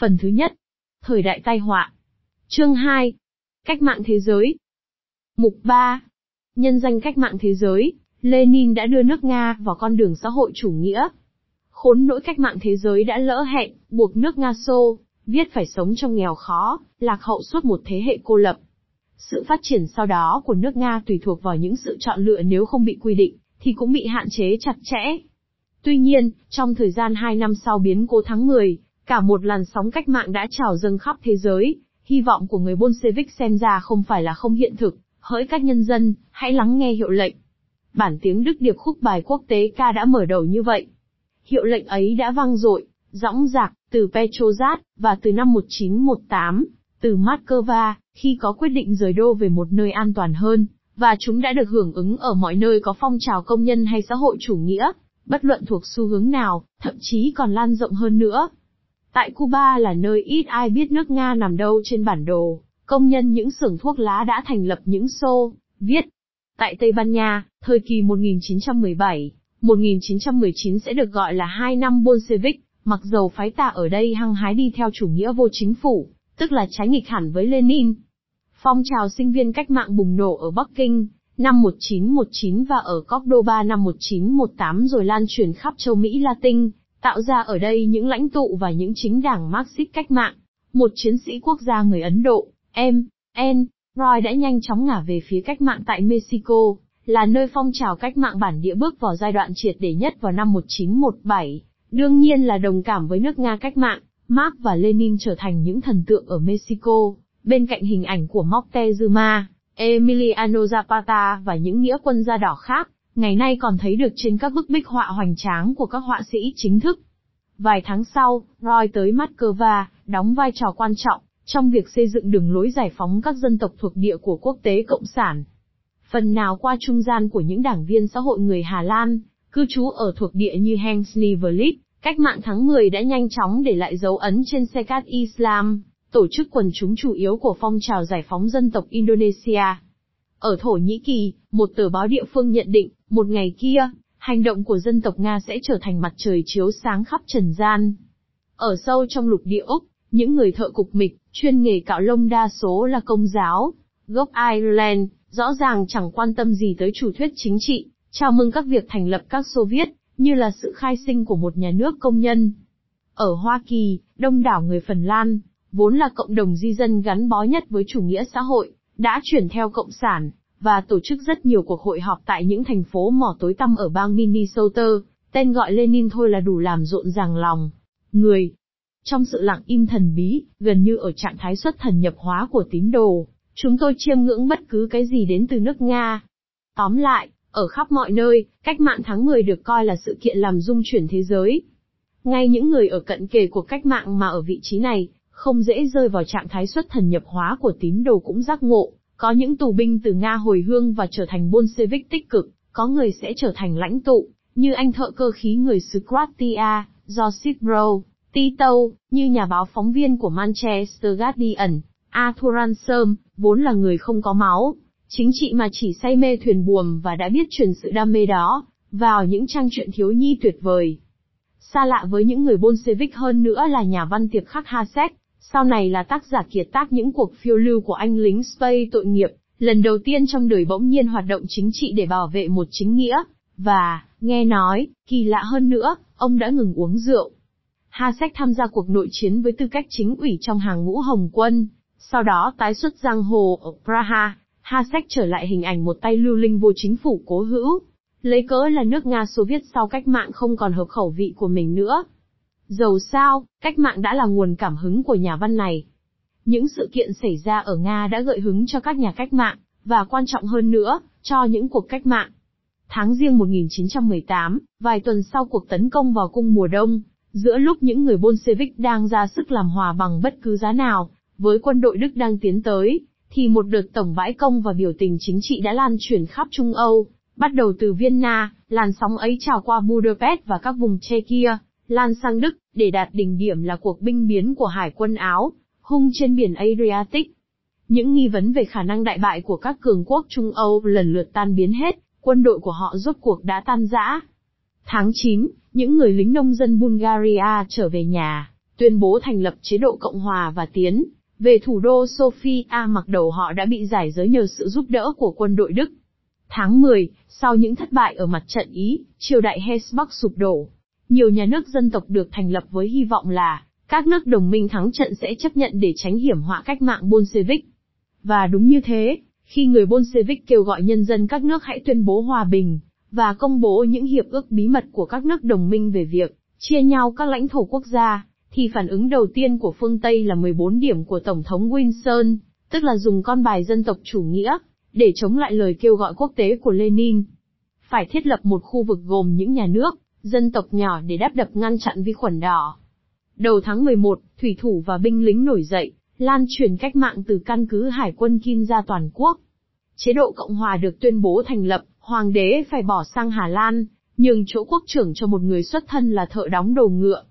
Phần thứ nhất. Thời đại tai họa. Chương 2. Cách mạng thế giới. Mục 3. Nhân danh cách mạng thế giới, Lenin đã đưa nước Nga vào con đường xã hội chủ nghĩa. Khốn nỗi cách mạng thế giới đã lỡ hẹn, buộc nước Nga xô, viết phải sống trong nghèo khó, lạc hậu suốt một thế hệ cô lập. Sự phát triển sau đó của nước Nga tùy thuộc vào những sự chọn lựa nếu không bị quy định, thì cũng bị hạn chế chặt chẽ. Tuy nhiên, trong thời gian 2 năm sau biến cố tháng 10, cả một làn sóng cách mạng đã trào dâng khắp thế giới, hy vọng của người Bolshevik xem ra không phải là không hiện thực, hỡi các nhân dân, hãy lắng nghe hiệu lệnh. Bản tiếng Đức điệp khúc bài quốc tế ca đã mở đầu như vậy. Hiệu lệnh ấy đã vang dội, dõng dạc, từ Petrograd và từ năm 1918, từ Moscow, khi có quyết định rời đô về một nơi an toàn hơn, và chúng đã được hưởng ứng ở mọi nơi có phong trào công nhân hay xã hội chủ nghĩa, bất luận thuộc xu hướng nào, thậm chí còn lan rộng hơn nữa. Tại Cuba là nơi ít ai biết nước Nga nằm đâu trên bản đồ, công nhân những xưởng thuốc lá đã thành lập những xô, viết. Tại Tây Ban Nha, thời kỳ 1917, 1919 sẽ được gọi là hai năm Bolshevik, mặc dầu phái tà ở đây hăng hái đi theo chủ nghĩa vô chính phủ, tức là trái nghịch hẳn với Lenin. Phong trào sinh viên cách mạng bùng nổ ở Bắc Kinh, năm 1919 và ở Córdoba năm 1918 rồi lan truyền khắp châu Mỹ Latin, tạo ra ở đây những lãnh tụ và những chính đảng Marxist cách mạng. Một chiến sĩ quốc gia người Ấn Độ, M. N. Roy đã nhanh chóng ngả về phía cách mạng tại Mexico, là nơi phong trào cách mạng bản địa bước vào giai đoạn triệt để nhất vào năm 1917. Đương nhiên là đồng cảm với nước Nga cách mạng, Marx và Lenin trở thành những thần tượng ở Mexico, bên cạnh hình ảnh của Moctezuma, Emiliano Zapata và những nghĩa quân da đỏ khác, ngày nay còn thấy được trên các bức bích họa hoành tráng của các họa sĩ chính thức. Vài tháng sau, Roy tới Moscow, đóng vai trò quan trọng trong việc xây dựng đường lối giải phóng các dân tộc thuộc địa của quốc tế cộng sản. Phần nào qua trung gian của những đảng viên xã hội người Hà Lan, cư trú ở thuộc địa như Hans cách mạng tháng 10 đã nhanh chóng để lại dấu ấn trên xe cát Islam, tổ chức quần chúng chủ yếu của phong trào giải phóng dân tộc Indonesia. Ở Thổ Nhĩ Kỳ, một tờ báo địa phương nhận định, một ngày kia, hành động của dân tộc Nga sẽ trở thành mặt trời chiếu sáng khắp trần gian. Ở sâu trong lục địa Úc, những người thợ cục mịch, chuyên nghề cạo lông đa số là công giáo, gốc Ireland, rõ ràng chẳng quan tâm gì tới chủ thuyết chính trị, chào mừng các việc thành lập các Xô Viết, như là sự khai sinh của một nhà nước công nhân. Ở Hoa Kỳ, đông đảo người Phần Lan, vốn là cộng đồng di dân gắn bó nhất với chủ nghĩa xã hội, đã chuyển theo cộng sản, và tổ chức rất nhiều cuộc hội họp tại những thành phố mỏ tối tăm ở bang Minnesota, tên gọi Lenin thôi là đủ làm rộn ràng lòng. Người. Trong sự lặng im thần bí, gần như ở trạng thái xuất thần nhập hóa của tín đồ, chúng tôi chiêm ngưỡng bất cứ cái gì đến từ nước Nga. Tóm lại, ở khắp mọi nơi, cách mạng tháng 10 được coi là sự kiện làm dung chuyển thế giới. Ngay những người ở cận kề của cách mạng mà ở vị trí này, không dễ rơi vào trạng thái xuất thần nhập hóa của tín đồ cũng giác ngộ, có những tù binh từ Nga hồi hương và trở thành Bolshevik tích cực, có người sẽ trở thành lãnh tụ, như anh thợ cơ khí người xứ Croatia, Joseph Broz, Tito, như nhà báo phóng viên của Manchester Guardian, Arthur Ransom, vốn là người không có máu, chính trị mà chỉ say mê thuyền buồm và đã biết truyền sự đam mê đó, vào những trang truyện thiếu nhi tuyệt vời. Xa lạ với những người Bolshevik hơn nữa là nhà văn tiệp khắc Hasek, sau này là tác giả kiệt tác những cuộc phiêu lưu của anh lính Spay tội nghiệp, lần đầu tiên trong đời bỗng nhiên hoạt động chính trị để bảo vệ một chính nghĩa, và, nghe nói, kỳ lạ hơn nữa, ông đã ngừng uống rượu. Hasek tham gia cuộc nội chiến với tư cách chính ủy trong hàng ngũ Hồng quân, sau đó tái xuất giang hồ ở Praha, Hasek trở lại hình ảnh một tay lưu linh vô chính phủ cố hữu. Lấy cớ là nước Nga Xô Viết sau cách mạng không còn hợp khẩu vị của mình nữa. Dầu sao, cách mạng đã là nguồn cảm hứng của nhà văn này. Những sự kiện xảy ra ở Nga đã gợi hứng cho các nhà cách mạng, và quan trọng hơn nữa, cho những cuộc cách mạng. Tháng riêng 1918, vài tuần sau cuộc tấn công vào cung mùa đông, giữa lúc những người Bolshevik đang ra sức làm hòa bằng bất cứ giá nào, với quân đội Đức đang tiến tới, thì một đợt tổng bãi công và biểu tình chính trị đã lan truyền khắp Trung Âu, bắt đầu từ Vienna, làn sóng ấy trào qua Budapest và các vùng Czechia, lan sang Đức, để đạt đỉnh điểm là cuộc binh biến của Hải quân Áo, hung trên biển Adriatic. Những nghi vấn về khả năng đại bại của các cường quốc Trung Âu lần lượt tan biến hết, quân đội của họ rốt cuộc đã tan rã. Tháng 9, những người lính nông dân Bulgaria trở về nhà, tuyên bố thành lập chế độ Cộng hòa và tiến về thủ đô Sofia mặc đầu họ đã bị giải giới nhờ sự giúp đỡ của quân đội Đức. Tháng 10, sau những thất bại ở mặt trận Ý, triều đại Hesbach sụp đổ. Nhiều nhà nước dân tộc được thành lập với hy vọng là các nước đồng minh thắng trận sẽ chấp nhận để tránh hiểm họa cách mạng Bolshevik. Và đúng như thế, khi người Bolshevik kêu gọi nhân dân các nước hãy tuyên bố hòa bình, và công bố những hiệp ước bí mật của các nước đồng minh về việc chia nhau các lãnh thổ quốc gia, thì phản ứng đầu tiên của phương Tây là 14 điểm của Tổng thống Wilson, tức là dùng con bài dân tộc chủ nghĩa, để chống lại lời kêu gọi quốc tế của Lenin. Phải thiết lập một khu vực gồm những nhà nước, dân tộc nhỏ để đáp đập ngăn chặn vi khuẩn đỏ. Đầu tháng 11, thủy thủ và binh lính nổi dậy, lan truyền cách mạng từ căn cứ hải quân Kim ra toàn quốc. Chế độ Cộng hòa được tuyên bố thành lập, hoàng đế phải bỏ sang Hà Lan, nhường chỗ quốc trưởng cho một người xuất thân là thợ đóng đầu ngựa.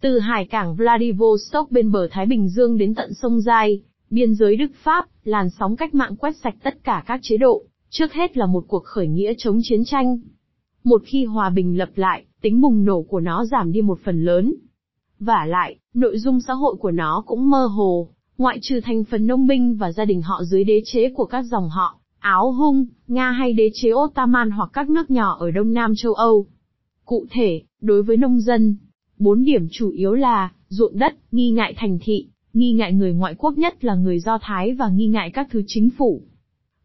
Từ hải cảng Vladivostok bên bờ Thái Bình Dương đến tận sông Giai, biên giới Đức Pháp, làn sóng cách mạng quét sạch tất cả các chế độ, trước hết là một cuộc khởi nghĩa chống chiến tranh. Một khi hòa bình lập lại, tính bùng nổ của nó giảm đi một phần lớn. Và lại, nội dung xã hội của nó cũng mơ hồ, ngoại trừ thành phần nông binh và gia đình họ dưới đế chế của các dòng họ, Áo Hung, Nga hay đế chế Ottoman hoặc các nước nhỏ ở Đông Nam châu Âu. Cụ thể, đối với nông dân, bốn điểm chủ yếu là, ruộng đất, nghi ngại thành thị, nghi ngại người ngoại quốc nhất là người Do Thái và nghi ngại các thứ chính phủ.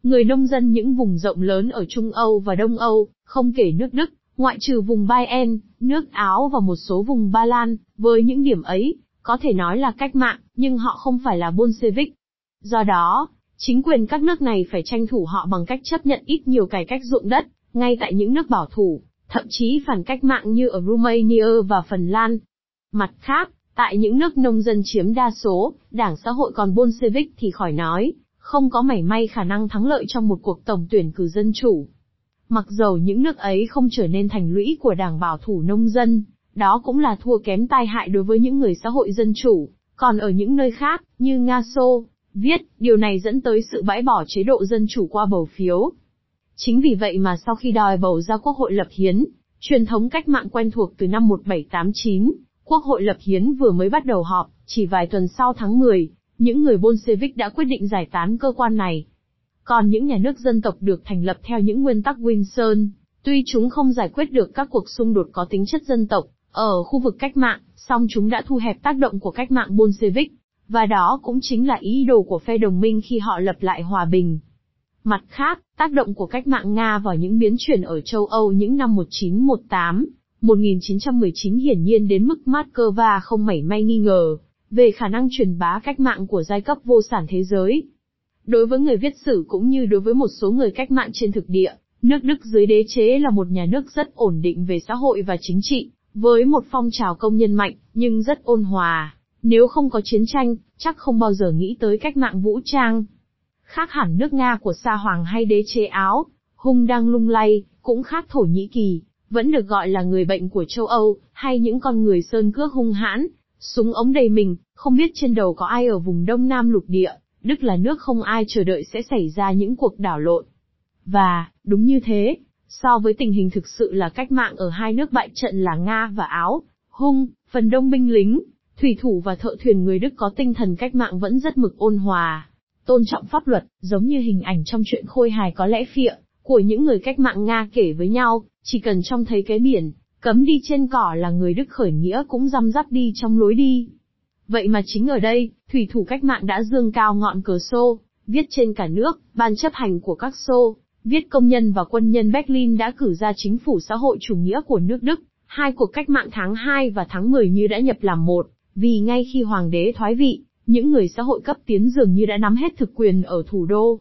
Người nông dân những vùng rộng lớn ở Trung Âu và Đông Âu, không kể nước Đức, ngoại trừ vùng Bayern, nước Áo và một số vùng Ba Lan, với những điểm ấy, có thể nói là cách mạng, nhưng họ không phải là Bolshevik. Do đó, chính quyền các nước này phải tranh thủ họ bằng cách chấp nhận ít nhiều cải cách ruộng đất, ngay tại những nước bảo thủ, thậm chí phản cách mạng như ở Romania và Phần Lan. Mặt khác, tại những nước nông dân chiếm đa số, đảng xã hội còn Bolshevik thì khỏi nói, không có mảy may khả năng thắng lợi trong một cuộc tổng tuyển cử dân chủ. Mặc dầu những nước ấy không trở nên thành lũy của đảng bảo thủ nông dân, đó cũng là thua kém tai hại đối với những người xã hội dân chủ, còn ở những nơi khác, như Nga Xô, viết, điều này dẫn tới sự bãi bỏ chế độ dân chủ qua bầu phiếu. Chính vì vậy mà sau khi đòi bầu ra quốc hội lập hiến, truyền thống cách mạng quen thuộc từ năm 1789, quốc hội lập hiến vừa mới bắt đầu họp, chỉ vài tuần sau tháng 10, những người Bolshevik đã quyết định giải tán cơ quan này. Còn những nhà nước dân tộc được thành lập theo những nguyên tắc Wilson, tuy chúng không giải quyết được các cuộc xung đột có tính chất dân tộc, ở khu vực cách mạng, song chúng đã thu hẹp tác động của cách mạng Bolshevik, và đó cũng chính là ý đồ của phe đồng minh khi họ lập lại hòa bình. Mặt khác, tác động của cách mạng Nga vào những biến chuyển ở châu Âu những năm 1918, 1919 hiển nhiên đến mức Moscow không mảy may nghi ngờ về khả năng truyền bá cách mạng của giai cấp vô sản thế giới. Đối với người viết sử cũng như đối với một số người cách mạng trên thực địa, nước Đức dưới đế chế là một nhà nước rất ổn định về xã hội và chính trị, với một phong trào công nhân mạnh, nhưng rất ôn hòa. Nếu không có chiến tranh, chắc không bao giờ nghĩ tới cách mạng vũ trang. Khác hẳn nước Nga của Sa Hoàng hay đế chế Áo, hung đang lung lay, cũng khác Thổ Nhĩ Kỳ, vẫn được gọi là người bệnh của châu Âu, hay những con người sơn cước hung hãn, súng ống đầy mình, không biết trên đầu có ai ở vùng Đông Nam lục địa, Đức là nước không ai chờ đợi sẽ xảy ra những cuộc đảo lộn. Và, đúng như thế, so với tình hình thực sự là cách mạng ở hai nước bại trận là Nga và Áo, hung, phần đông binh lính, thủy thủ và thợ thuyền người Đức có tinh thần cách mạng vẫn rất mực ôn hòa, tôn trọng pháp luật, giống như hình ảnh trong chuyện khôi hài có lẽ phịa, của những người cách mạng Nga kể với nhau, chỉ cần trông thấy cái biển, cấm đi trên cỏ là người Đức khởi nghĩa cũng răm rắp đi trong lối đi. Vậy mà chính ở đây, thủy thủ cách mạng đã dương cao ngọn cờ xô, viết trên cả nước, ban chấp hành của các xô, viết công nhân và quân nhân Berlin đã cử ra chính phủ xã hội chủ nghĩa của nước Đức, hai cuộc cách mạng tháng 2 và tháng 10 như đã nhập làm một, vì ngay khi hoàng đế thoái vị, những người xã hội cấp tiến dường như đã nắm hết thực quyền ở thủ đô.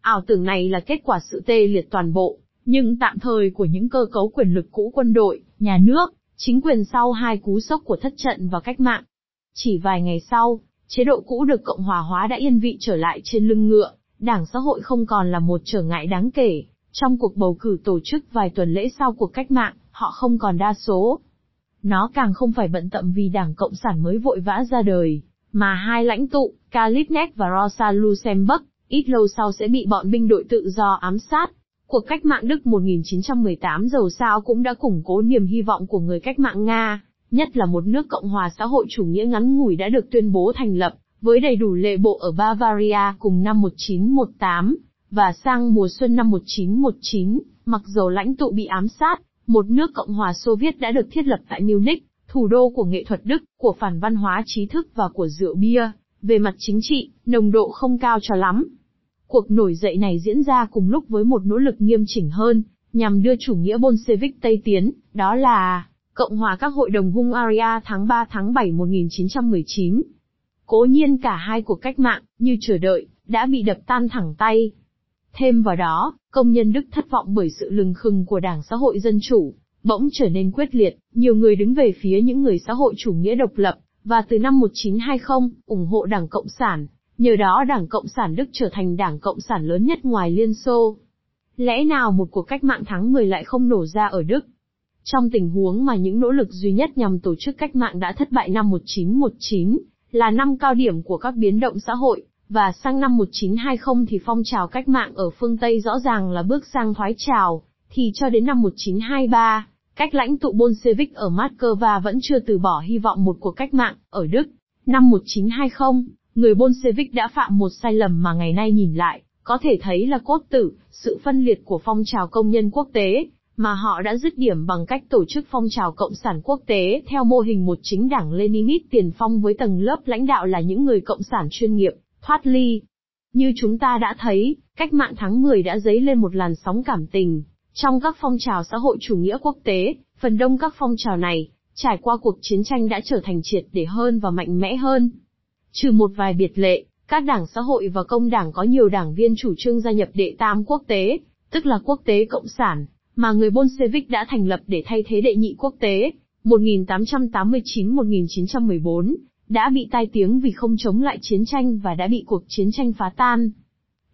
Ảo tưởng này là kết quả sự tê liệt toàn bộ, nhưng tạm thời của những cơ cấu quyền lực cũ quân đội, nhà nước, chính quyền sau hai cú sốc của thất trận và cách mạng. Chỉ vài ngày sau, chế độ cũ được cộng hòa hóa đã yên vị trở lại trên lưng ngựa, đảng xã hội không còn là một trở ngại đáng kể. Trong cuộc bầu cử tổ chức vài tuần lễ sau cuộc cách mạng, họ không còn đa số. Nó càng không phải bận tâm vì đảng Cộng sản mới vội vã ra đời, mà hai lãnh tụ, Kalipnek và Rosa Luxemburg, ít lâu sau sẽ bị bọn binh đội tự do ám sát. Cuộc cách mạng Đức 1918 dầu sao cũng đã củng cố niềm hy vọng của người cách mạng Nga, nhất là một nước Cộng hòa xã hội chủ nghĩa ngắn ngủi đã được tuyên bố thành lập, với đầy đủ lệ bộ ở Bavaria cùng năm 1918, và sang mùa xuân năm 1919, mặc dù lãnh tụ bị ám sát, một nước Cộng hòa Xô Viết đã được thiết lập tại Munich, thủ đô của nghệ thuật Đức, của phản văn hóa trí thức và của rượu bia. Về mặt chính trị, nồng độ không cao cho lắm. Cuộc nổi dậy này diễn ra cùng lúc với một nỗ lực nghiêm chỉnh hơn, nhằm đưa chủ nghĩa Bolshevik Tây tiến, đó là Cộng hòa các hội đồng Hungaria tháng 3 tháng 7 1919. Cố nhiên cả hai cuộc cách mạng, như chờ đợi, đã bị đập tan thẳng tay. Thêm vào đó, công nhân Đức thất vọng bởi sự lừng khừng của Đảng Xã hội Dân Chủ, bỗng trở nên quyết liệt, nhiều người đứng về phía những người xã hội chủ nghĩa độc lập, và từ năm 1920, ủng hộ Đảng Cộng sản. Nhờ đó Đảng Cộng sản Đức trở thành Đảng Cộng sản lớn nhất ngoài Liên Xô. Lẽ nào một cuộc cách mạng tháng 10 lại không nổ ra ở Đức? Trong tình huống mà những nỗ lực duy nhất nhằm tổ chức cách mạng đã thất bại năm 1919, là năm cao điểm của các biến động xã hội, và sang năm 1920 thì phong trào cách mạng ở phương Tây rõ ràng là bước sang thoái trào, thì cho đến năm 1923, cách lãnh tụ Bolshevik ở Moscow vẫn chưa từ bỏ hy vọng một cuộc cách mạng, ở Đức. Năm 1920, người Bolshevik đã phạm một sai lầm mà ngày nay nhìn lại, có thể thấy là cốt tử, sự phân liệt của phong trào công nhân quốc tế, mà họ đã dứt điểm bằng cách tổ chức phong trào cộng sản quốc tế theo mô hình một chính đảng Leninist tiền phong với tầng lớp lãnh đạo là những người cộng sản chuyên nghiệp, thoát ly. Như chúng ta đã thấy, cách mạng tháng 10 đã dấy lên một làn sóng cảm tình. Trong các phong trào xã hội chủ nghĩa quốc tế, phần đông các phong trào này, trải qua cuộc chiến tranh đã trở thành triệt để hơn và mạnh mẽ hơn. Trừ một vài biệt lệ, các đảng xã hội và công đảng có nhiều đảng viên chủ trương gia nhập đệ tam quốc tế, tức là quốc tế cộng sản, mà người Bolshevik đã thành lập để thay thế đệ nhị quốc tế, 1889-1914, đã bị tai tiếng vì không chống lại chiến tranh và đã bị cuộc chiến tranh phá tan.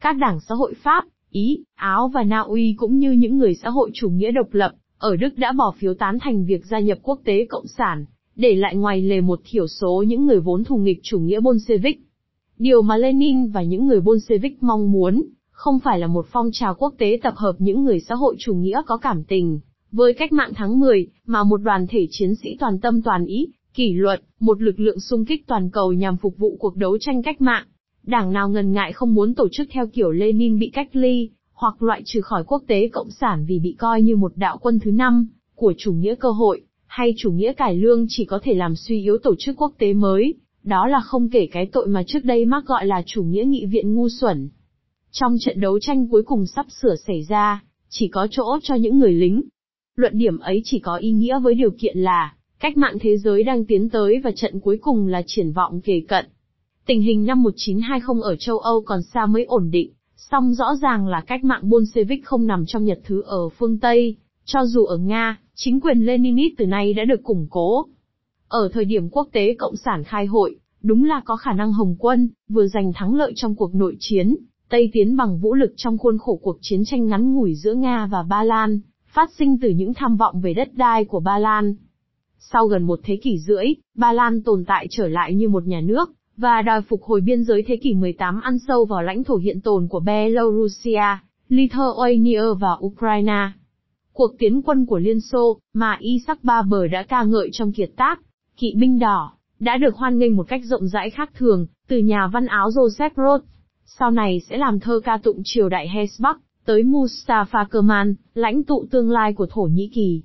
Các đảng xã hội Pháp, Ý, Áo và Na Uy cũng như những người xã hội chủ nghĩa độc lập, ở Đức đã bỏ phiếu tán thành việc gia nhập quốc tế cộng sản, để lại ngoài lề một thiểu số những người vốn thù nghịch chủ nghĩa Bolshevik. Điều mà Lenin và những người Bolshevik mong muốn, không phải là một phong trào quốc tế tập hợp những người xã hội chủ nghĩa có cảm tình với cách mạng tháng 10, mà một đoàn thể chiến sĩ toàn tâm toàn ý, kỷ luật, một lực lượng xung kích toàn cầu nhằm phục vụ cuộc đấu tranh cách mạng. Đảng nào ngần ngại không muốn tổ chức theo kiểu Lenin bị cách ly, hoặc loại trừ khỏi quốc tế cộng sản vì bị coi như một đạo quân thứ năm của chủ nghĩa cơ hội, hay chủ nghĩa cải lương chỉ có thể làm suy yếu tổ chức quốc tế mới, đó là không kể cái tội mà trước đây Mark gọi là chủ nghĩa nghị viện ngu xuẩn. Trong trận đấu tranh cuối cùng sắp sửa xảy ra, chỉ có chỗ cho những người lính. Luận điểm ấy chỉ có ý nghĩa với điều kiện là, cách mạng thế giới đang tiến tới và trận cuối cùng là triển vọng kề cận. Tình hình năm 1920 ở châu Âu còn xa mới ổn định, song rõ ràng là cách mạng Bolshevik không nằm trong nhật thứ ở phương Tây, cho dù ở Nga, chính quyền Leninist từ nay đã được củng cố. Ở thời điểm quốc tế cộng sản khai hội, đúng là có khả năng Hồng quân, vừa giành thắng lợi trong cuộc nội chiến, Tây tiến bằng vũ lực trong khuôn khổ cuộc chiến tranh ngắn ngủi giữa Nga và Ba Lan, phát sinh từ những tham vọng về đất đai của Ba Lan. Sau gần một thế kỷ rưỡi, Ba Lan tồn tại trở lại như một nhà nước, và đòi phục hồi biên giới thế kỷ 18 ăn sâu vào lãnh thổ hiện tồn của Belarusia, Lithuania và Ukraine. Cuộc tiến quân của Liên Xô, mà Isaac Barber đã ca ngợi trong kiệt tác, Kỵ binh đỏ, đã được hoan nghênh một cách rộng rãi khác thường, từ nhà văn áo Joseph Roth. Sau này sẽ làm thơ ca tụng triều đại Hesbach, tới Mustafa Kemal, lãnh tụ tương lai của Thổ Nhĩ Kỳ.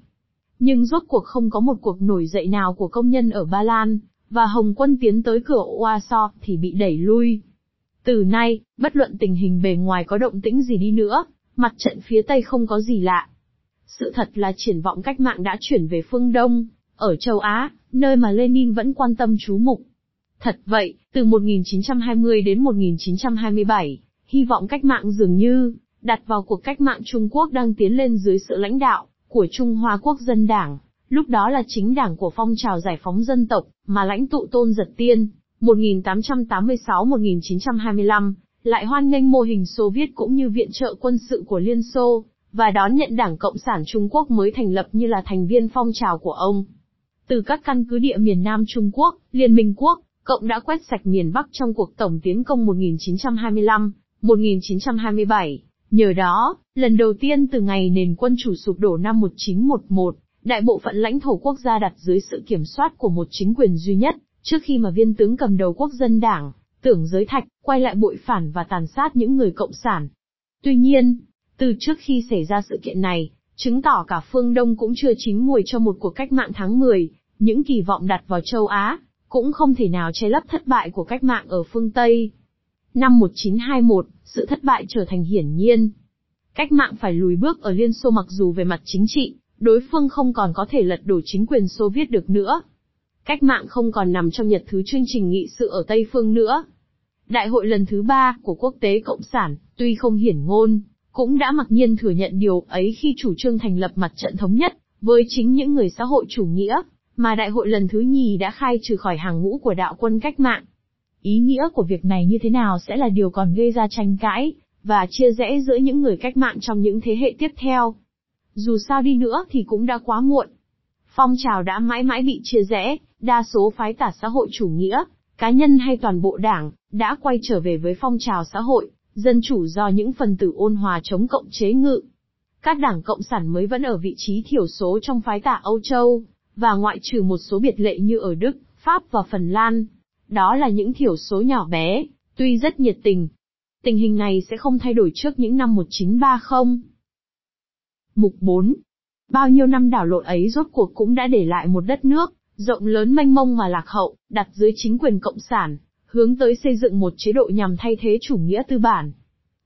Nhưng rốt cuộc không có một cuộc nổi dậy nào của công nhân ở Ba Lan, và Hồng quân tiến tới cửa Warsaw thì bị đẩy lui. Từ nay, bất luận tình hình bề ngoài có động tĩnh gì đi nữa, mặt trận phía Tây không có gì lạ. Sự thật là triển vọng cách mạng đã chuyển về phương Đông, ở châu Á, nơi mà Lenin vẫn quan tâm chú mục. Thật vậy, từ 1920 đến 1927, hy vọng cách mạng dường như, đặt vào cuộc cách mạng Trung Quốc đang tiến lên dưới sự lãnh đạo của Trung Hoa Quốc dân Đảng, lúc đó là chính đảng của phong trào giải phóng dân tộc, mà lãnh tụ Tôn Giật Tiên, 1886-1925, lại hoan nghênh mô hình Xô Viết cũng như viện trợ quân sự của Liên Xô, và đón nhận Đảng Cộng sản Trung Quốc mới thành lập như là thành viên phong trào của ông. Từ các căn cứ địa miền Nam Trung Quốc, Liên minh quốc, Cộng đã quét sạch miền Bắc trong cuộc tổng tiến công 1925, 1927. Nhờ đó, lần đầu tiên từ ngày nền quân chủ sụp đổ năm 1911, Đại bộ phận lãnh thổ quốc gia đặt dưới sự kiểm soát của một chính quyền duy nhất, trước khi mà viên tướng cầm đầu quốc dân đảng, tưởng giới thạch, quay lại bội phản và tàn sát những người cộng sản. Tuy nhiên, từ trước khi xảy ra sự kiện này, chứng tỏ cả phương Đông cũng chưa chín mùi cho một cuộc cách mạng tháng 10, những kỳ vọng đặt vào châu Á, cũng không thể nào che lấp thất bại của cách mạng ở phương Tây. Năm 1921, sự thất bại trở thành hiển nhiên. Cách mạng phải lùi bước ở Liên Xô mặc dù về mặt chính trị, đối phương không còn có thể lật đổ chính quyền Xô Viết được nữa. Cách mạng không còn nằm trong nhật thứ chương trình nghị sự ở Tây Phương nữa. Đại hội lần thứ ba của quốc tế Cộng sản, tuy không hiển ngôn, cũng đã mặc nhiên thừa nhận điều ấy khi chủ trương thành lập mặt trận thống nhất, với chính những người xã hội chủ nghĩa, mà đại hội lần thứ nhì đã khai trừ khỏi hàng ngũ của đạo quân cách mạng. Ý nghĩa của việc này như thế nào sẽ là điều còn gây ra tranh cãi, và chia rẽ giữa những người cách mạng trong những thế hệ tiếp theo. Dù sao đi nữa thì cũng đã quá muộn. Phong trào đã mãi mãi bị chia rẽ, đa số phái tả xã hội chủ nghĩa, cá nhân hay toàn bộ đảng, đã quay trở về với phong trào xã hội, dân chủ do những phần tử ôn hòa chống cộng chế ngự. Các đảng cộng sản mới vẫn ở vị trí thiểu số trong phái tả Âu Châu, và ngoại trừ một số biệt lệ như ở Đức, Pháp và Phần Lan. Đó là những thiểu số nhỏ bé, tuy rất nhiệt tình. Tình hình này sẽ không thay đổi trước những năm 1930. Mục 4. Bao nhiêu năm đảo lộn ấy rốt cuộc cũng đã để lại một đất nước, rộng lớn mênh mông mà lạc hậu, đặt dưới chính quyền cộng sản, hướng tới xây dựng một chế độ nhằm thay thế chủ nghĩa tư bản.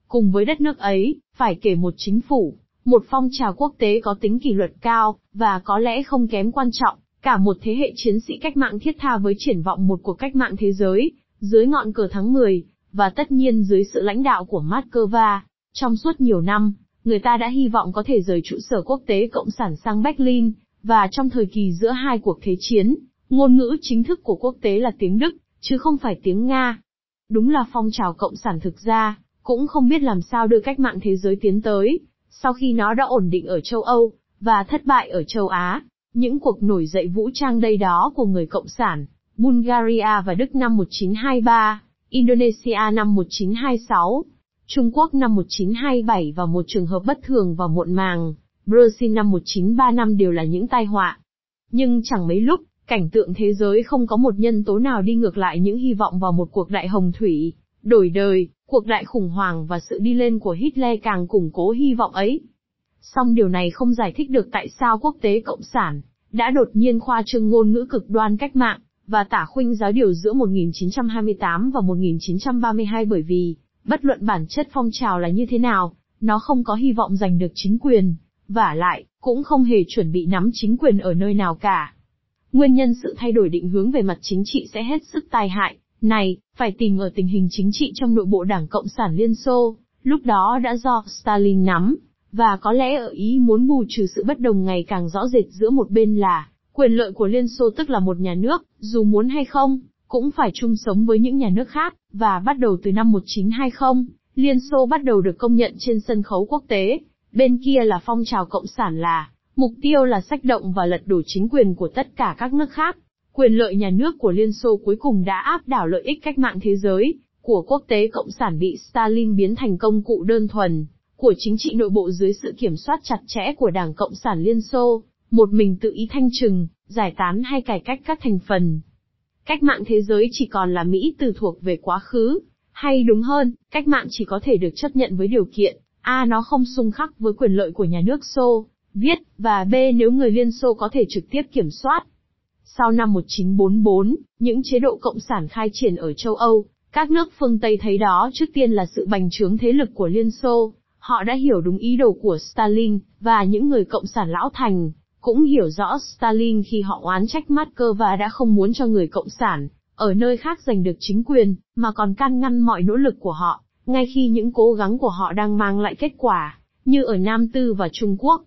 Cùng với đất nước ấy, phải kể một chính phủ, một phong trào quốc tế có tính kỷ luật cao, và có lẽ không kém quan trọng, cả một thế hệ chiến sĩ cách mạng thiết tha với triển vọng một cuộc cách mạng thế giới, dưới ngọn cờ tháng 10, và tất nhiên dưới sự lãnh đạo của Moscow. Trong suốt nhiều năm, người ta đã hy vọng có thể rời trụ sở quốc tế Cộng sản sang Berlin, và trong thời kỳ giữa hai cuộc thế chiến, ngôn ngữ chính thức của quốc tế là tiếng Đức, chứ không phải tiếng Nga. Đúng là phong trào Cộng sản thực ra, cũng không biết làm sao đưa cách mạng thế giới tiến tới, sau khi nó đã ổn định ở châu Âu, và thất bại ở châu Á, những cuộc nổi dậy vũ trang đây đó của người Cộng sản, Bulgaria và Đức năm 1923, Indonesia năm 1926, Trung Quốc năm 1927 và một trường hợp bất thường và muộn màng, Brazil năm 1935 đều là những tai họa. Nhưng chẳng mấy lúc, cảnh tượng thế giới không có một nhân tố nào đi ngược lại những hy vọng vào một cuộc đại hồng thủy, đổi đời, cuộc đại khủng hoảng và sự đi lên của Hitler càng củng cố hy vọng ấy. Song điều này không giải thích được tại sao quốc tế cộng sản đã đột nhiên khoa trương ngôn ngữ cực đoan cách mạng và tả khuynh giáo điều giữa 1928 và 1932 bởi vì bất luận bản chất phong trào là như thế nào, nó không có hy vọng giành được chính quyền, và lại cũng không hề chuẩn bị nắm chính quyền ở nơi nào cả. Nguyên nhân sự thay đổi định hướng về mặt chính trị sẽ hết sức tai hại, này, phải tìm ở tình hình chính trị trong nội bộ Đảng Cộng sản Liên Xô, lúc đó đã do Stalin nắm, và có lẽ ở ý muốn bù trừ sự bất đồng ngày càng rõ rệt giữa một bên là, quyền lợi của Liên Xô tức là một nhà nước, dù muốn hay không, cũng phải chung sống với những nhà nước khác, và bắt đầu từ năm 1920, Liên Xô bắt đầu được công nhận trên sân khấu quốc tế, bên kia là phong trào cộng sản là, mục tiêu là sách động và lật đổ chính quyền của tất cả các nước khác. Quyền lợi nhà nước của Liên Xô cuối cùng đã áp đảo lợi ích cách mạng thế giới, của quốc tế cộng sản bị Stalin biến thành công cụ đơn thuần, của chính trị nội bộ dưới sự kiểm soát chặt chẽ của Đảng Cộng sản Liên Xô, một mình tự ý thanh trừng, giải tán hay cải cách các thành phần. Cách mạng thế giới chỉ còn là Mỹ từ thuộc về quá khứ, hay đúng hơn, cách mạng chỉ có thể được chấp nhận với điều kiện, A nó không xung khắc với quyền lợi của nhà nước Xô, viết, và B nếu người Liên Xô có thể trực tiếp kiểm soát. Sau năm 1944, những chế độ cộng sản khai triển ở châu Âu, các nước phương Tây thấy đó trước tiên là sự bành trướng thế lực của Liên Xô, họ đã hiểu đúng ý đồ của Stalin, và những người cộng sản lão thành, cũng hiểu rõ Stalin khi họ oán trách Moscow đã không muốn cho người cộng sản, ở nơi khác giành được chính quyền, mà còn can ngăn mọi nỗ lực của họ, ngay khi những cố gắng của họ đang mang lại kết quả, như ở Nam Tư và Trung Quốc.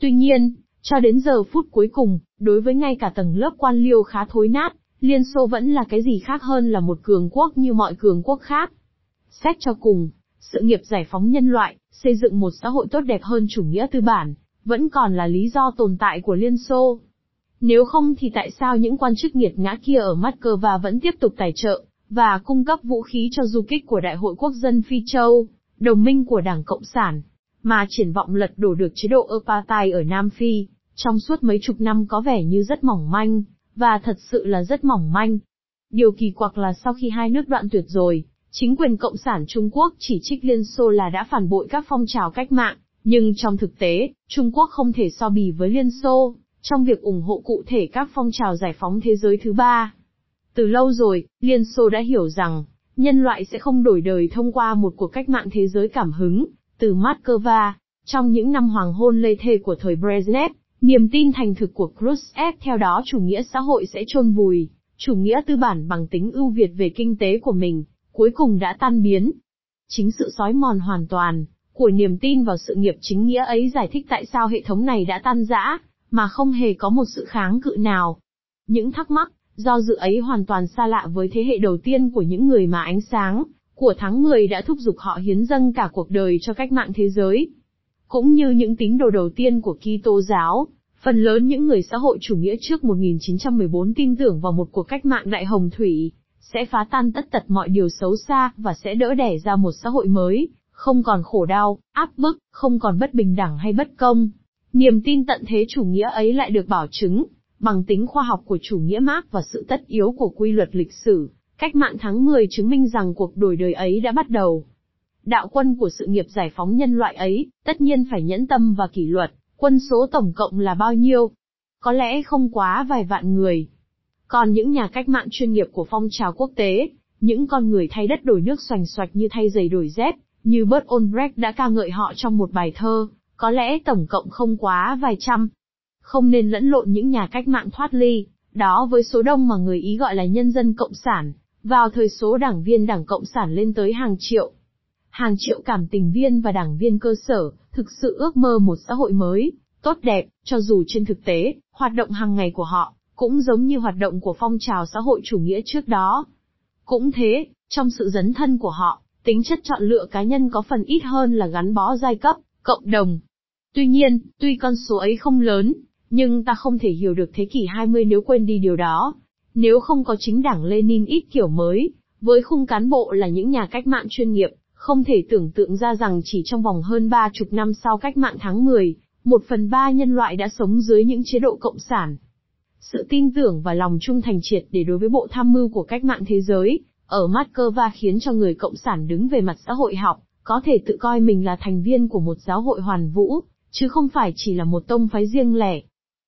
Tuy nhiên, cho đến giờ phút cuối cùng, đối với ngay cả tầng lớp quan liêu khá thối nát, Liên Xô vẫn là cái gì khác hơn là một cường quốc như mọi cường quốc khác. Xét cho cùng, sự nghiệp giải phóng nhân loại, xây dựng một xã hội tốt đẹp hơn chủ nghĩa tư bản, vẫn còn là lý do tồn tại của Liên Xô. Nếu không thì tại sao những quan chức nghiệt ngã kia ở Moscow vẫn tiếp tục tài trợ, và cung cấp vũ khí cho du kích của Đại hội Quốc dân Phi Châu, đồng minh của Đảng Cộng sản, mà triển vọng lật đổ được chế độ apartheid ở Nam Phi, trong suốt mấy chục năm có vẻ như rất mỏng manh, và thật sự là rất mỏng manh. Điều kỳ quặc là sau khi hai nước đoạn tuyệt rồi, chính quyền Cộng sản Trung Quốc chỉ trích Liên Xô là đã phản bội các phong trào cách mạng, nhưng trong thực tế, Trung Quốc không thể so bì với Liên Xô, trong việc ủng hộ cụ thể các phong trào giải phóng thế giới thứ ba. Từ lâu rồi, Liên Xô đã hiểu rằng, nhân loại sẽ không đổi đời thông qua một cuộc cách mạng thế giới cảm hứng, từ Moscow. Trong những năm hoàng hôn lê thê của thời Brezhnev, niềm tin thành thực của Khrushchev theo đó chủ nghĩa xã hội sẽ chôn vùi, chủ nghĩa tư bản bằng tính ưu việt về kinh tế của mình, cuối cùng đã tan biến. Chính sự sói mòn hoàn toàn của niềm tin vào sự nghiệp chính nghĩa ấy giải thích tại sao hệ thống này đã tan rã, mà không hề có một sự kháng cự nào. Những thắc mắc, do dự ấy hoàn toàn xa lạ với thế hệ đầu tiên của những người mà ánh sáng của tháng 10 đã thúc giục họ hiến dâng cả cuộc đời cho cách mạng thế giới. Cũng như những tín đồ đầu tiên của Kitô giáo, phần lớn những người xã hội chủ nghĩa trước 1914 tin tưởng vào một cuộc cách mạng đại hồng thủy, sẽ phá tan tất tật mọi điều xấu xa và sẽ đỡ đẻ ra một xã hội mới, không còn khổ đau, áp bức, không còn bất bình đẳng hay bất công. Niềm tin tận thế chủ nghĩa ấy lại được bảo chứng, bằng tính khoa học của chủ nghĩa Marx và sự tất yếu của quy luật lịch sử. Cách mạng tháng 10 chứng minh rằng cuộc đổi đời ấy đã bắt đầu. Đạo quân của sự nghiệp giải phóng nhân loại ấy, tất nhiên phải nhẫn tâm và kỷ luật, quân số tổng cộng là bao nhiêu? Có lẽ không quá vài vạn người. Còn những nhà cách mạng chuyên nghiệp của phong trào quốc tế, những con người thay đất đổi nước xoành xoạch như thay giày đổi dép, như Bert Olbrecht đã ca ngợi họ trong một bài thơ, có lẽ tổng cộng không quá vài trăm. Không nên lẫn lộn những nhà cách mạng thoát ly, đó với số đông mà người Ý gọi là nhân dân cộng sản, vào thời số đảng viên đảng Cộng sản lên tới hàng triệu. Hàng triệu cảm tình viên và đảng viên cơ sở, thực sự ước mơ một xã hội mới, tốt đẹp, cho dù trên thực tế, hoạt động hàng ngày của họ, cũng giống như hoạt động của phong trào xã hội chủ nghĩa trước đó. Cũng thế, trong sự dấn thân của họ, tính chất chọn lựa cá nhân có phần ít hơn là gắn bó giai cấp, cộng đồng. Tuy nhiên, tuy con số ấy không lớn, nhưng ta không thể hiểu được thế kỷ 20 nếu quên đi điều đó. Nếu không có chính đảng Lenin ít kiểu mới, với khung cán bộ là những nhà cách mạng chuyên nghiệp, không thể tưởng tượng ra rằng chỉ trong vòng hơn ba chục năm sau cách mạng tháng 10, một phần ba nhân loại đã sống dưới những chế độ cộng sản. Sự tin tưởng và lòng trung thành triệt để đối với bộ tham mưu của cách mạng thế giới, ở Moscow khiến cho người cộng sản đứng về mặt xã hội học, có thể tự coi mình là thành viên của một giáo hội hoàn vũ, chứ không phải chỉ là một tông phái riêng lẻ.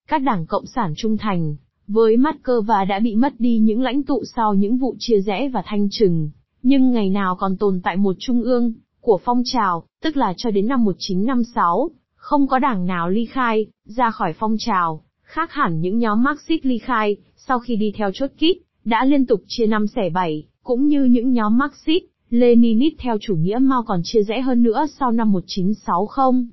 Các đảng cộng sản trung thành, với Moscow đã bị mất đi những lãnh tụ sau những vụ chia rẽ và thanh trừng, nhưng ngày nào còn tồn tại một trung ương, của phong trào, tức là cho đến năm 1956, không có đảng nào ly khai, ra khỏi phong trào, khác hẳn những nhóm Marxist ly khai, sau khi đi theo chốt kít, đã liên tục chia năm xẻ bảy, cũng như những nhóm Marxist, Leninist theo chủ nghĩa Mao còn chia rẽ hơn nữa sau năm 1960.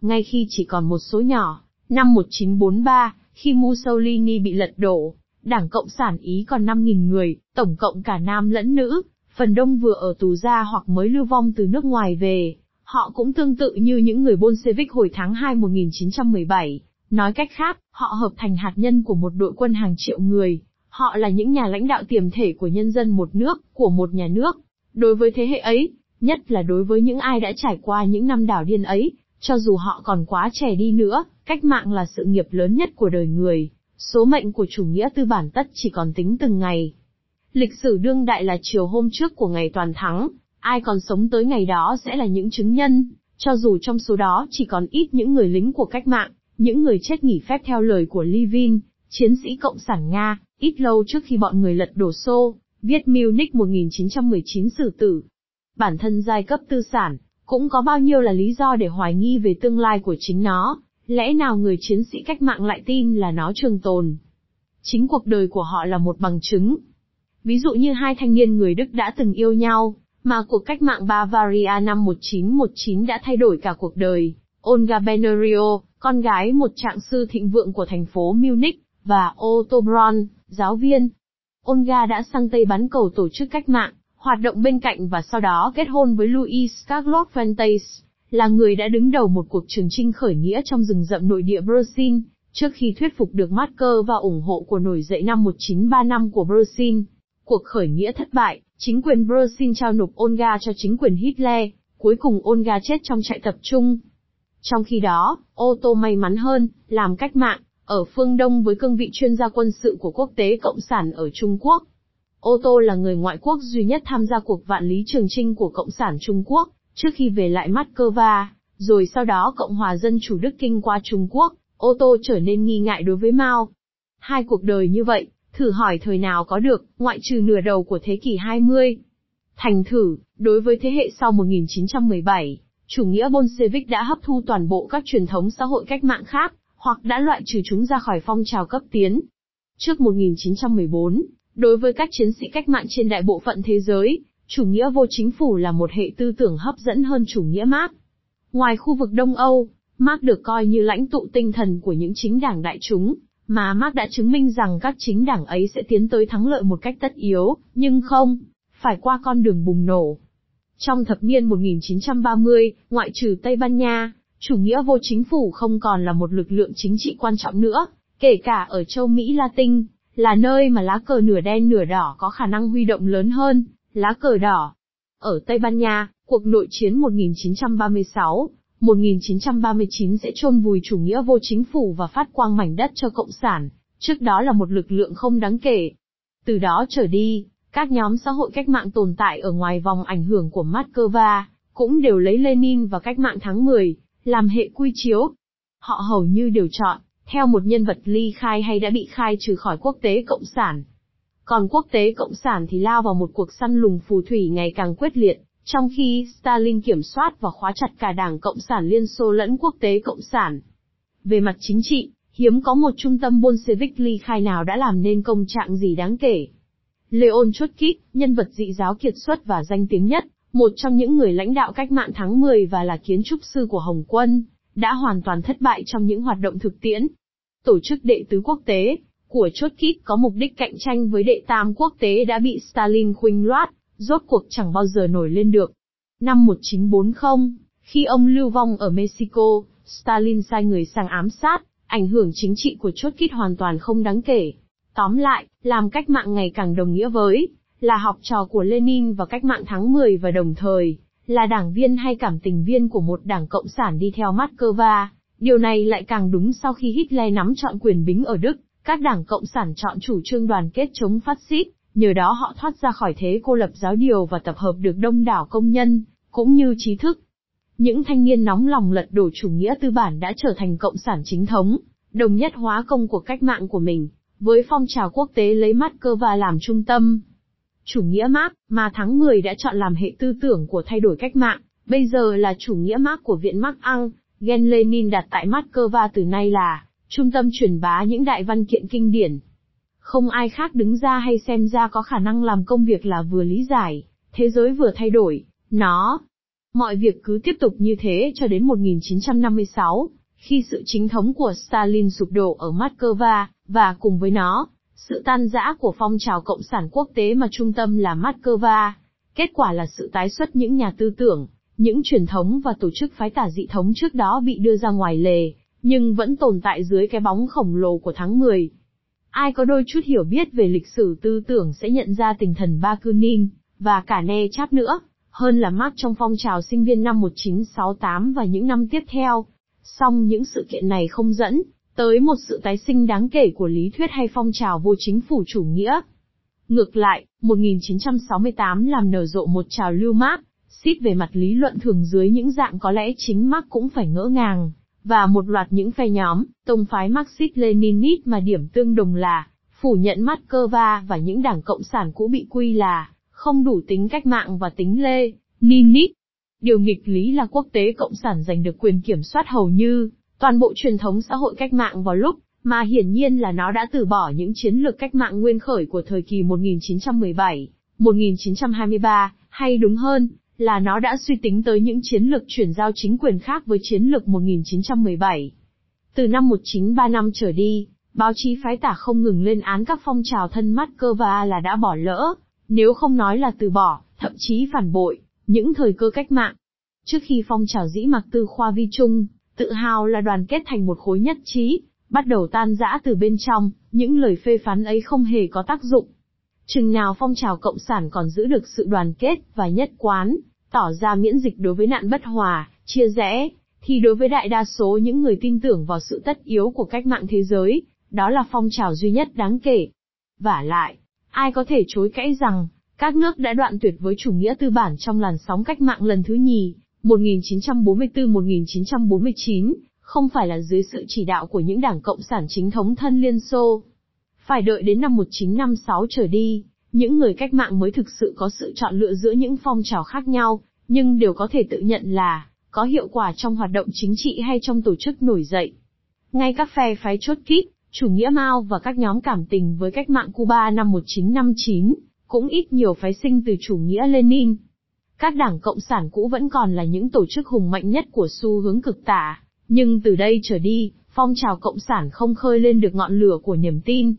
Ngay khi chỉ còn một số nhỏ, năm 1943, khi Mussolini bị lật đổ, Đảng Cộng sản Ý còn 5.000 người, tổng cộng cả nam lẫn nữ, phần đông vừa ở tù ra hoặc mới lưu vong từ nước ngoài về. Họ cũng tương tự như những người Bolshevik hồi tháng 2 1917. Nói cách khác, họ hợp thành hạt nhân của một đội quân hàng triệu người. Họ là những nhà lãnh đạo tiềm thể của nhân dân một nước, của một nhà nước. Đối với thế hệ ấy, nhất là đối với những ai đã trải qua những năm đảo điên ấy, cho dù họ còn quá trẻ đi nữa, cách mạng là sự nghiệp lớn nhất của đời người. Số mệnh của chủ nghĩa tư bản tất chỉ còn tính từng ngày. Lịch sử đương đại là chiều hôm trước của ngày toàn thắng, ai còn sống tới ngày đó sẽ là những chứng nhân, cho dù trong số đó chỉ còn ít những người lính của cách mạng, những người chết nghỉ phép theo lời của Levin, chiến sĩ Cộng sản Nga, ít lâu trước khi bọn người lật đổ xô, viết Munich 1919 xử tử. Bản thân giai cấp tư sản, cũng có bao nhiêu là lý do để hoài nghi về tương lai của chính nó, lẽ nào người chiến sĩ cách mạng lại tin là nó trường tồn. Chính cuộc đời của họ là một bằng chứng. Ví dụ như hai thanh niên người Đức đã từng yêu nhau, mà cuộc cách mạng Bavaria năm 1919 đã thay đổi cả cuộc đời. Olga Benerio, con gái một trạng sư thịnh vượng của thành phố Munich, và Otto Braun, giáo viên. Olga đã sang Tây bắn cầu tổ chức cách mạng, hoạt động bên cạnh và sau đó kết hôn với Louis Carlos Fuentes, là người đã đứng đầu một cuộc trường trinh khởi nghĩa trong rừng rậm nội địa Brazil, trước khi thuyết phục được Marker và ủng hộ của nổi dậy năm 1935 của Brazil. Cuộc khởi nghĩa thất bại, chính quyền Brazil trao nộp Olga cho chính quyền Hitler, cuối cùng Olga chết trong trại tập trung. Trong khi đó, ô tô may mắn hơn, làm cách mạng, ở phương Đông với cương vị chuyên gia quân sự của quốc tế Cộng sản ở Trung Quốc. Ô tô là người ngoại quốc duy nhất tham gia cuộc vạn lý trường trinh của Cộng sản Trung Quốc, trước khi về lại Moscow, rồi sau đó Cộng hòa Dân chủ Đức Kinh qua Trung Quốc, ô tô trở nên nghi ngại đối với Mao. Hai cuộc đời như vậy, thử hỏi thời nào có được, ngoại trừ nửa đầu của thế kỷ 20. Thành thử, đối với thế hệ sau 1917, chủ nghĩa Bolshevik đã hấp thu toàn bộ các truyền thống xã hội cách mạng khác, hoặc đã loại trừ chúng ra khỏi phong trào cấp tiến. Trước 1914, đối với các chiến sĩ cách mạng trên đại bộ phận thế giới, chủ nghĩa vô chính phủ là một hệ tư tưởng hấp dẫn hơn chủ nghĩa Marx. Ngoài khu vực Đông Âu, Marx được coi như lãnh tụ tinh thần của những chính đảng đại chúng, mà Mark đã chứng minh rằng các chính đảng ấy sẽ tiến tới thắng lợi một cách tất yếu, nhưng không, phải qua con đường bùng nổ. Trong thập niên 1930, ngoại trừ Tây Ban Nha, chủ nghĩa vô chính phủ không còn là một lực lượng chính trị quan trọng nữa, kể cả ở châu Mỹ Latin, là nơi mà lá cờ nửa đen nửa đỏ có khả năng huy động lớn hơn, lá cờ đỏ. Ở Tây Ban Nha, cuộc nội chiến 1936, 1939 sẽ chôn vùi chủ nghĩa vô chính phủ và phát quang mảnh đất cho Cộng sản, trước đó là một lực lượng không đáng kể. Từ đó trở đi, các nhóm xã hội cách mạng tồn tại ở ngoài vòng ảnh hưởng của Moscow, cũng đều lấy Lenin và cách mạng tháng 10, làm hệ quy chiếu. Họ hầu như đều chọn, theo một nhân vật ly khai hay đã bị khai trừ khỏi quốc tế cộng sản. Còn quốc tế cộng sản thì lao vào một cuộc săn lùng phù thủy ngày càng quyết liệt, trong khi Stalin kiểm soát và khóa chặt cả đảng Cộng sản Liên Xô lẫn quốc tế Cộng sản. Về mặt chính trị, hiếm có một trung tâm Bolshevik ly khai nào đã làm nên công trạng gì đáng kể. Leon Trotsky, nhân vật dị giáo kiệt xuất và danh tiếng nhất, một trong những người lãnh đạo cách mạng tháng 10 và là kiến trúc sư của Hồng quân, đã hoàn toàn thất bại trong những hoạt động thực tiễn. Tổ chức đệ tứ quốc tế của Trotsky có mục đích cạnh tranh với đệ tam quốc tế đã bị Stalin khuynh loát, rốt cuộc chẳng bao giờ nổi lên được. Năm 1940, khi ông lưu vong ở Mexico, Stalin sai người sang ám sát, ảnh hưởng chính trị của Chốt Kít hoàn toàn không đáng kể. Tóm lại, làm cách mạng ngày càng đồng nghĩa với, là học trò của Lenin và cách mạng tháng 10 và đồng thời, là đảng viên hay cảm tình viên của một đảng cộng sản đi theo Moscow. Điều này lại càng đúng sau khi Hitler nắm chọn quyền bính ở Đức, các đảng cộng sản chọn chủ trương đoàn kết chống phát xít, nhờ đó họ thoát ra khỏi thế cô lập giáo điều và tập hợp được đông đảo công nhân, cũng như trí thức. Những thanh niên nóng lòng lật đổ chủ nghĩa tư bản đã trở thành cộng sản chính thống, đồng nhất hóa công cuộc cách mạng của mình, với phong trào quốc tế lấy mắt cơ và làm trung tâm. Chủ nghĩa Marx, mà tháng 10 đã chọn làm hệ tư tưởng của thay đổi cách mạng, bây giờ là chủ nghĩa Marx của Viện Marx Ang, Gen Lenin đặt tại Moscow từ nay là trung tâm truyền bá những đại văn kiện kinh điển. Không ai khác đứng ra hay xem ra có khả năng làm công việc là vừa lý giải, thế giới vừa thay đổi, nó. Mọi việc cứ tiếp tục như thế cho đến 1956, khi sự chính thống của Stalin sụp đổ ở Moscow, và cùng với nó, sự tan rã của phong trào cộng sản quốc tế mà trung tâm là Moscow. Kết quả là sự tái xuất những nhà tư tưởng, những truyền thống và tổ chức phái tả dị thống trước đó bị đưa ra ngoài lề, nhưng vẫn tồn tại dưới cái bóng khổng lồ của tháng 10. Ai có đôi chút hiểu biết về lịch sử tư tưởng sẽ nhận ra tình thần Bakunin, và cả Ne Cháp nữa, hơn là Mark trong phong trào sinh viên năm 1968 và những năm tiếp theo. Song những sự kiện này không dẫn tới một sự tái sinh đáng kể của lý thuyết hay phong trào vô chính phủ chủ nghĩa. Ngược lại, 1968 làm nở rộ một trào lưu Mark, xít về mặt lý luận thường dưới những dạng có lẽ chính Mark cũng phải ngỡ ngàng, và một loạt những phe nhóm, tông phái Marxist-Leninist mà điểm tương đồng là, phủ nhận Moscow và những đảng Cộng sản cũ bị quy là, không đủ tính cách mạng và tính lê, Ninit. Điều nghịch lý là quốc tế Cộng sản giành được quyền kiểm soát hầu như, toàn bộ truyền thống xã hội cách mạng vào lúc, mà hiển nhiên là nó đã từ bỏ những chiến lược cách mạng nguyên khởi của thời kỳ 1917, 1923, hay đúng hơn, là nó đã suy tính tới những chiến lược chuyển giao chính quyền khác với chiến lược 1917. Từ năm 1935 trở đi, báo chí phái tả không ngừng lên án các phong trào thân mắt cơ và là đã bỏ lỡ, nếu không nói là từ bỏ, thậm chí phản bội, những thời cơ cách mạng. Trước khi phong trào dĩ mặc tư khoa vi trung, tự hào là đoàn kết thành một khối nhất trí, bắt đầu tan rã từ bên trong, những lời phê phán ấy không hề có tác dụng. Chừng nào phong trào cộng sản còn giữ được sự đoàn kết và nhất quán, tỏ ra miễn dịch đối với nạn bất hòa, chia rẽ, thì đối với đại đa số những người tin tưởng vào sự tất yếu của cách mạng thế giới, đó là phong trào duy nhất đáng kể. Và lại, ai có thể chối cãi rằng, các nước đã đoạn tuyệt với chủ nghĩa tư bản trong làn sóng cách mạng lần thứ nhì, 1944-1949, không phải là dưới sự chỉ đạo của những đảng Cộng sản chính thống thân Liên Xô. Phải đợi đến năm 1956 trở đi, những người cách mạng mới thực sự có sự chọn lựa giữa những phong trào khác nhau, nhưng đều có thể tự nhận là, có hiệu quả trong hoạt động chính trị hay trong tổ chức nổi dậy. Ngay các phe phái chốt kít, chủ nghĩa Mao và các nhóm cảm tình với cách mạng Cuba năm 1959, cũng ít nhiều phái sinh từ chủ nghĩa Lenin. Các đảng Cộng sản cũ vẫn còn là những tổ chức hùng mạnh nhất của xu hướng cực tả, nhưng từ đây trở đi, phong trào Cộng sản không khơi lên được ngọn lửa của niềm tin.